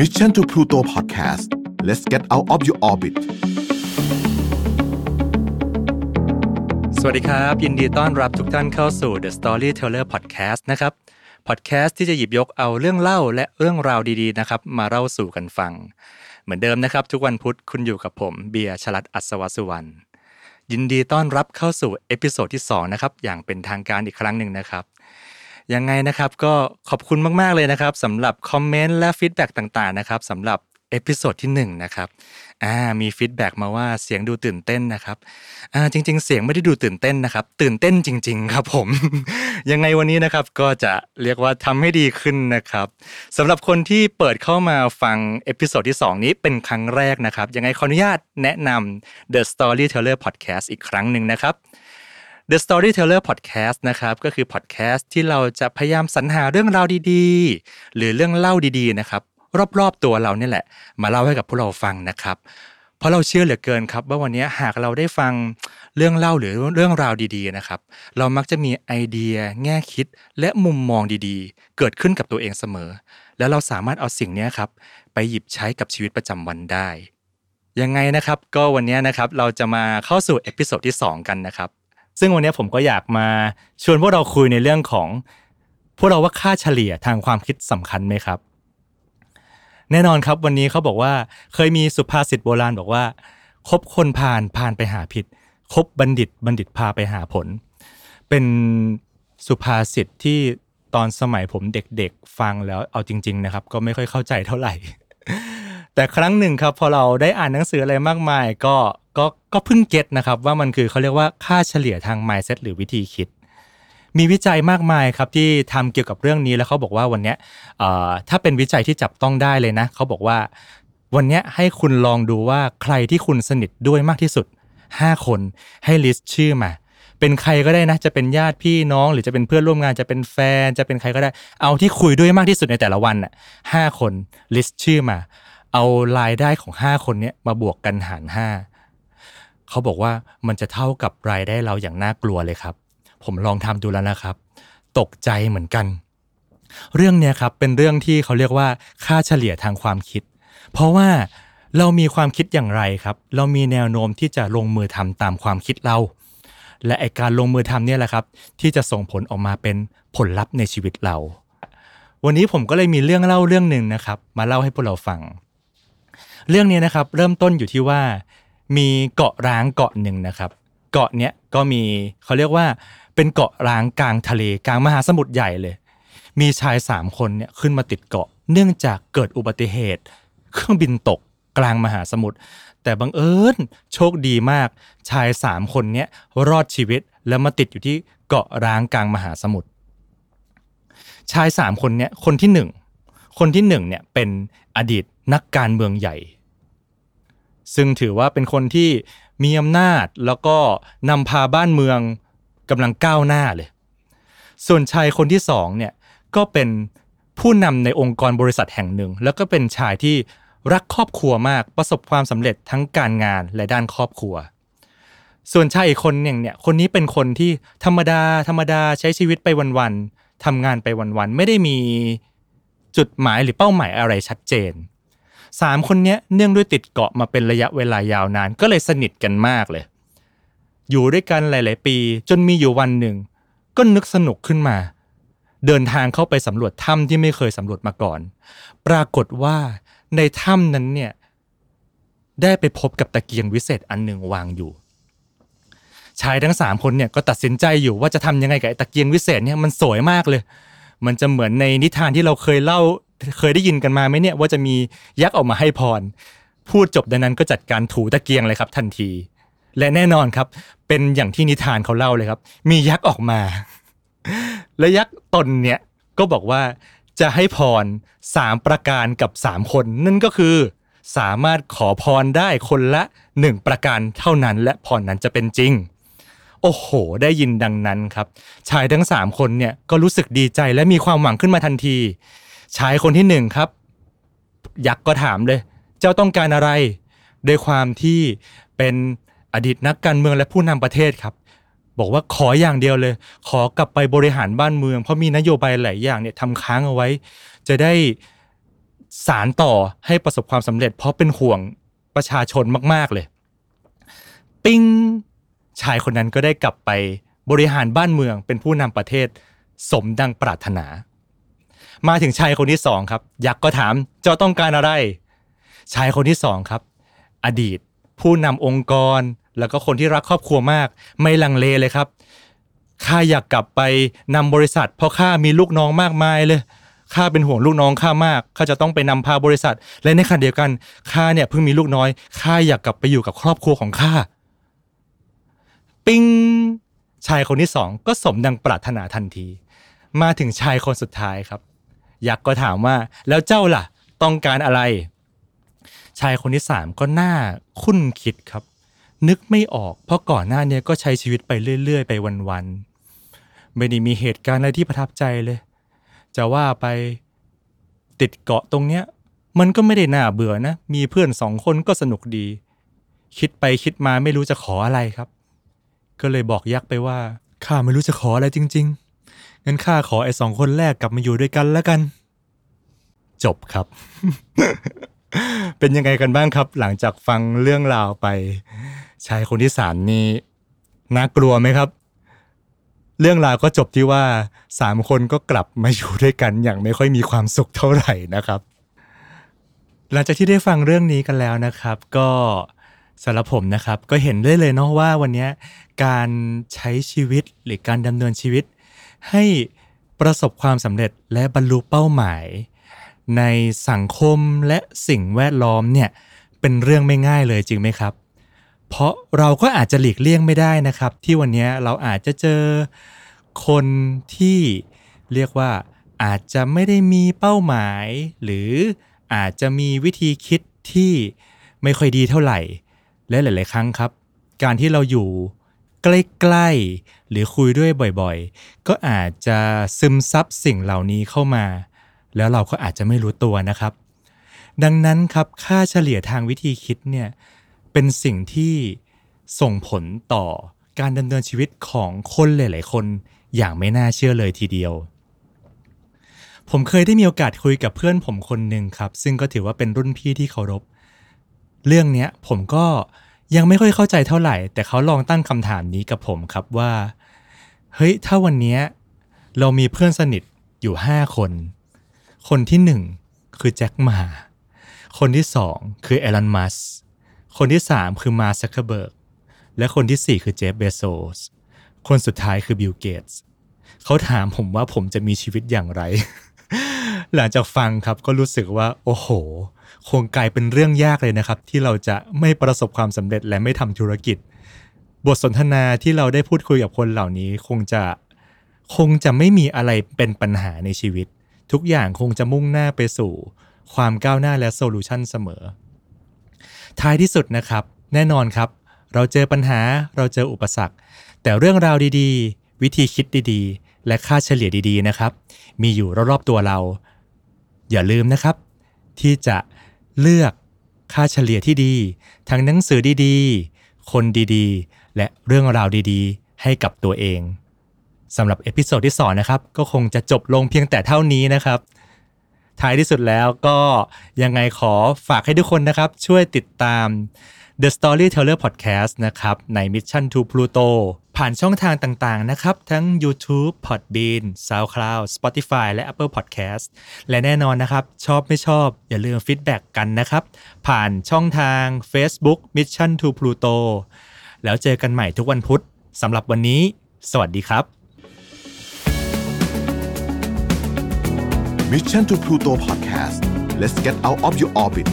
Mission to Pluto Podcast let's get out of your orbit สวัสดีครับ ยินดีต้อนรับทุกท่านเข้าสู่ The Storyteller Podcast นะครับ Podcast ที่จะหยิบยกเอาเรื่องเล่าและเรื่องราวดีๆนะครับ มาเล่าสู่กันฟัง เหมือนเดิมนะครับ ทุกวันพุธคุณอยู่กับผม เบียร์ชลัดอัศวสุวรรณยินดีต้อนรับเข้าสู่ episode ที่2นะครับอย่างเป็นทางการอีกครั้งหนึ่งนะครับ ยังไงนะครับก็ขอบคุณมาก ๆ เลยนะครับสำหรับคอมเมนต์และ feedback ต่างๆนะครับสำหรับ episode ที่1นะครับอ่ามี feedback มาว่าเสียงดูตื่นเต้นนะครับอ่าจริง ๆ เสียงไม่ได้ดูตื่นเต้นนะครับ ตื่นเต้นจริง ๆ ครับผม ยังไงวันนี้นะครับก็จะเรียกว่าทำให้ดีขึ้นนะครับสำหรับคนที่เปิดเข้ามาฟัง episode ที่ 2 นี้เป็นครั้งแรกนะครับ ยังไงขออนุญาตแนะนำ The Storyteller Podcast อีกครั้งหนึ่งนะครับ The Storyteller Podcast นะครับก็คือพอดแคสต์ที่เราจะพยายามสรรหาเรื่องราวดีๆ หรือเรื่องเล่าดีๆนะครับรอบๆตัวเราเนี่ยแหละ มาเล่าให้กับพวกเราฟังนะครับ เพราะเราเชื่อเหลือเกินครับ ว่าวันนี้หากเราได้ฟังเรื่องเล่าหรือเรื่องราวดีๆนะครับ เรามักจะมีไอเดีย แง่คิดและมุมมองดีๆ เกิดขึ้นกับตัวเองเสมอ แล้วเราสามารถเอาสิ่งนี้ครับไปหยิบใช้กับชีวิตประจำวันได้ยังไงนะครับก็วันนี้นะครับเราจะมาเข้าสู่ episode ที่ 2 กันนะครับ ซึ่งวันนี้ผมก็อยากมาชวนพวกเราคุยในเรื่องของ พวกเราว่าค่าเฉลี่ยทางความคิดสำคัญไหมครับ แน่นอนครับวันนี้เขาบอกว่าเคยมีสุภาษิตโบราณบอกว่าคบคนพาลพาลพาไปหาผิดคบบัณฑิตบัณฑิตพาไปหาผล เป็นสุภาษิตที่ตอนสมัยผมเด็กๆ ฟังแล้วเอาจริง ๆ นะครับ ก็ไม่ค่อยเข้าใจเท่าไหร่ แต่ครั้งหนึ่งครับพอเราได้อ่านหนังสืออะไรมากมาย ก็ก็ก็เพิ่งเก็ตนะครับ ว่ามันคือเขาเรียกว่าค่าเฉลี่ยทาง mindset หรือวิธีคิด มีวิจัยมากมายครับที่ทำเกี่ยวกับเรื่องนี้แล้วเขาบอกว่าวันนี้ถ้าเป็นวิจัยที่จับต้องได้เลยนะเขาบอกว่าวันนี้ให้คุณลองดูว่าใครที่คุณสนิทด้วยมากที่สุด 5 คนให้ลิสต์ชื่อมา เป็นใครก็ได้นะ จะเป็นญาติพี่น้อง หรือจะเป็นเพื่อนร่วมงานจะเป็นแฟน จะเป็นใครก็ได้ เอาที่คุยด้วยมากที่สุดในแต่ละวันอะห้าคนลิสต์ชื่อมา เอารายได้ของ 5 คนนี้มาบวกกันหาร 5เขาบอกว่ามันจะเท่ากับรายได้เราอย่างน่ากลัวเลยครับ ผมลองทำดูแล้วนะครับ ตกใจเหมือนกัน เรื่องเนี้ยครับเป็นเรื่องที่เขาเรียกว่าค่าเฉลี่ยทางความคิด เพราะว่าเรามีความคิดอย่างไรครับ เรามีแนวโน้มที่จะลงมือทำตามความคิดเรา และไอการลงมือทำเนี่ยแหละครับ ที่จะส่งผลออกมาเป็นผลลัพธ์ในชีวิตเรา วันนี้ผมก็เลยมีเรื่องเล่าเรื่องหนึ่งนะครับ มาเล่าให้พวกเราฟัง เรื่องนี้นะครับเริ่มต้นอยู่ที่ว่า มีเกาะร้างเกาะหนึ่งนะครับ เกาะเนี้ยก็มีเขาเรียกว่าเป็นเกาะร้างกลางทะเลกลางมหาสมุทรใหญ่เลย มีชายสามคนเนี่ยขึ้นมาติดเกาะ เนื่องจากเกิดอุบัติเหตุ เครื่องบินตกกลางมหาสมุทรแต่บังเอิญโชคดีมาก ชายสามคนเนี้ยรอดชีวิตแล้วมาติดอยู่ที่เกาะร้างกลางมหาสมุทรชายสามคนเนี้ยคนที่หนึ่ง คนที่หนึ่งเนี่ยเป็นอดีตนักการเมืองใหญ่ ซึ่งถือว่าเป็นคนที่มีอำนาจแล้วก็นำพาบ้านเมืองกำลังก้าวหน้าเลย ส่วนชายคนที่สองเนี่ยก็เป็นผู้นำในองค์กรบริษัทแห่งหนึ่ง แล้วก็เป็นชายที่รักครอบครัวมากประสบความสำเร็จทั้งการงานและด้านครอบครัว ส่วนชายอีกคนหนึ่งเนี่ยคนนี้เป็นคนที่ธรรมดาธรรมดาใช้ชีวิตไปวันๆทำงานไปวันๆไม่ได้มี จุดหมายหรือเป้าหมายอะไรชัดเจนสามคนนี้เนื่องด้วยติดเกาะมาเป็นระยะเวลายาวนาน ก็เลยสนิทกันมากเลย อยู่ด้วยกันหลาย ๆ ปี จนมีอยู่วันหนึ่ง ก็นึกสนุกขึ้นมา เดินทางเข้าไปสำรวจถ้ำที่ไม่เคยสำรวจมาก่อน ปรากฏว่าในถ้ำนั้นเนี่ยได้ไปพบกับตะเกียงวิเศษอันหนึ่งวางอยู่ชายทั้งสามคนเนี่ยก็ตัดสินใจอยู่ว่าจะทำยังไงกับตะเกียงวิเศษเนี่ยมันสวยมากเลย มันจะเหมือนในนิทานที่เราเคยเล่าเคยได้ยินกันมาไหมเนี่ยว่าจะมียักษ์ออกมาให้พร พูดจบดังนั้นก็จัดการถูตะเกียงเลยครับทันที และแน่นอนครับ เป็นอย่างที่นิทานเขาเล่าเลยครับ มียักษ์ออกมา และยักษ์ตนเนี่ยก็บอกว่าจะให้พรสามประการกับสามคน นั่นก็คือ สามารถขอพรได้คนละหนึ่งประการเท่านั้น และพรนั้นจะเป็นจริง โอ้โห ได้ยินดังนั้นครับชายทั้งสามคนเนี่ยก็รู้สึกดีใจและมีความหวังขึ้นมาทันที ชายคนที่หนึ่งครับ ยักษ์ก็ถามเลย เจ้าต้องการอะไรด้วยความที่เป็นอดีตนักการเมืองและผู้นำประเทศครับ บอกว่าขออย่างเดียวเลย ขอกลับไปบริหารบ้านเมือง เพราะมีนโยบายหลายอย่างเนี่ยทำค้างเอาไว้ จะได้สารต่อให้ประสบความสำเร็จ เพราะเป็นห่วงประชาชนมาก ๆเลย ปิ้ง ชายคนนั้นก็ได้กลับไปบริหารบ้านเมืองเป็นผู้นำประเทศสมดังปรารถนา มาถึงชายคนที่สองครับ ยักษ์ก็ถามเจ้าต้องการอะไร ชายคนที่สองครับ อดีต ผู้นำองค์กร แล้วก็คนที่รักครอบครัวมาก ไม่ลังเลเลยครับข้าอยากกลับไปนำบริษัท เพราะข้ามีลูกน้องมากมายเลยข้าเป็นห่วงลูกน้องข้ามากข้าจะต้องไปนำพาบริษัท และในขณะเดียวกันข้าเนี่ยเพิ่งมีลูกน้อยข้าอยากกลับไปอยู่กับครอบครัวของข้า ปิ้งชายคนที่สองก็สมดังปรารถนาทันที มาถึงชายคนสุดท้ายครับ ยักษ์ก็ถามว่าแล้วเจ้าล่ะ ต้องการอะไร ชายคนที่สามก็น่าคุ้นคิดครับ นึกไม่ออก เพราะก่อนหน้านี้ก็ใช้ชีวิตไปเรื่อย ๆ ไปวันๆไม่ได้มีเหตุการณ์อะไรที่ประทับใจเลย จะว่าไปติดเกาะตรงเนี้ย มันก็ไม่ได้น่าเบื่อนะ มีเพื่อนสองคนก็สนุกดี คิดไปคิดมาไม่รู้จะขออะไรครับ ก็เลยบอกยักษ์ไปว่าข้าไม่รู้จะขออะไรจริง ๆ งั้นข้าขอไอ้สองคนแรกกลับมาอยู่ด้วยกันแล้วกัน จบครับ เป็นยังไงกันบ้างครับ หลังจากฟังเรื่องราวไป ชายคนที่สามนี่น่ากลัวไหมครับ เรื่องราวก็จบที่ว่าสามคนก็กลับมาอยู่ด้วยกันอย่างไม่ค่อยมีความสุขเท่าไหร่นะครับ หลังจากที่ได้ฟังเรื่องนี้กันแล้วนะครับ ก็ สำหรับผมนะครับก็เห็นได้เลยเนาะว่าวันนี้การใช้ชีวิตหรือการดำเนินชีวิต ให้ประสบความสำเร็จและบรรลุเป้าหมาย ในสังคมและสิ่งแวดล้อมเนี่ยเป็นเรื่องไม่ง่ายเลยจริงไหมครับ เพราะเราก็อาจจะหลีกเลี่ยงไม่ได้นะครับ ที่วันนี้เราอาจจะเจอคนที่เรียกว่าอาจจะไม่ได้มีเป้าหมาย หรืออาจจะมีวิธีคิดที่ไม่ค่อยดีเท่าไหร่ และหลาย ๆ ครั้งครับ การที่เราอยู่ใกล้ ๆ หรือคุยด้วยบ่อย ๆ ก็อาจจะซึมซับสิ่งเหล่านี้เข้ามา แล้วเราก็อาจจะไม่รู้ตัวนะครับ ดังนั้นครับค่าเฉลี่ยทางวิธีคิดเนี่ยเป็นสิ่งที่ส่งผลต่อการดำเนินชีวิตของคนหลาย ๆ คนอย่างไม่น่าเชื่อเลยทีเดียว ผมเคยได้มีโอกาสคุยกับเพื่อนผมคนหนึ่งครับ ซึ่งก็ถือว่าเป็นรุ่นพี่ที่เคารพเเรื่องเนี้ยผมก็ยังไม่ค่อยเข้าใจเท่าไหร่ แต่เขาลองตั้งคำถามนี้กับผมครับว่า เฮ้ย ถ้าวันนี้เรามีเพื่อนสนิทอยู่ 5 คน คนที่หนึ่งคือแจ็ค หม่า คนที่สองคืออีลอนมัสก์ คนที่สามคือมาร์ก ซักเคอร์เบิร์ก และคนที่สี่คือเจฟฟ์ เบโซส คนสุดท้ายคือบิลเกตส์เขาถามผมว่าผมจะมีชีวิตอย่างไร หลังจากฟังครับก็รู้สึกว่า โอ้โห คงกลายเป็นเรื่องยากเลยนะครับ ที่เราจะไม่ประสบความสำเร็จและไม่ทำธุรกิจ บทสนทนาที่เราได้พูดคุยกับคนเหล่านี้ คงจะคงจะไม่มีอะไรเป็นปัญหาในชีวิต ทุกอย่างคงจะมุ่งหน้าไปสู่ ความก้าวหน้าและโซลูชันเสมอ ท้ายที่สุดนะครับ แน่นอนครับ เราเจอปัญหาเราเจออุปสรรค แต่เรื่องราวดีๆ วิธีคิดดีๆ และค่าเฉลี่ยดีๆนะครับ มีอยู่รอบๆตัวเรา อย่าลืมนะครับ ที่จะเลือกค่าเฉลี่ยที่ดี ทั้งหนังสือดีๆ คนดีๆ และเรื่องราวดีๆ ให้กับตัวเองสำหรับ episode ที่สองนะครับ ก็คงจะจบลงเพียงแต่เท่านี้นะครับ ท้ายที่สุดแล้วก็ยังไงขอฝากให้ทุกคนนะครับ ช่วยติดตาม The Storyteller Podcast นะครับ ใน Mission to Pluto ผ่านช่องทางต่างๆ นะครับ ทั้ง YouTube, Podbean, SoundCloud, Spotify และ Apple Podcast และแน่นอนนะครับ ชอบไม่ชอบ อย่าลืมฟีดแบ็กกันนะครับ ผ่านช่องทาง Facebook Mission to Pluto แล้วเจอกันใหม่ทุกวันพุธสำหรับวันนี้ สวัสดีครับ Mission to Pluto Podcast let's get out of your orbit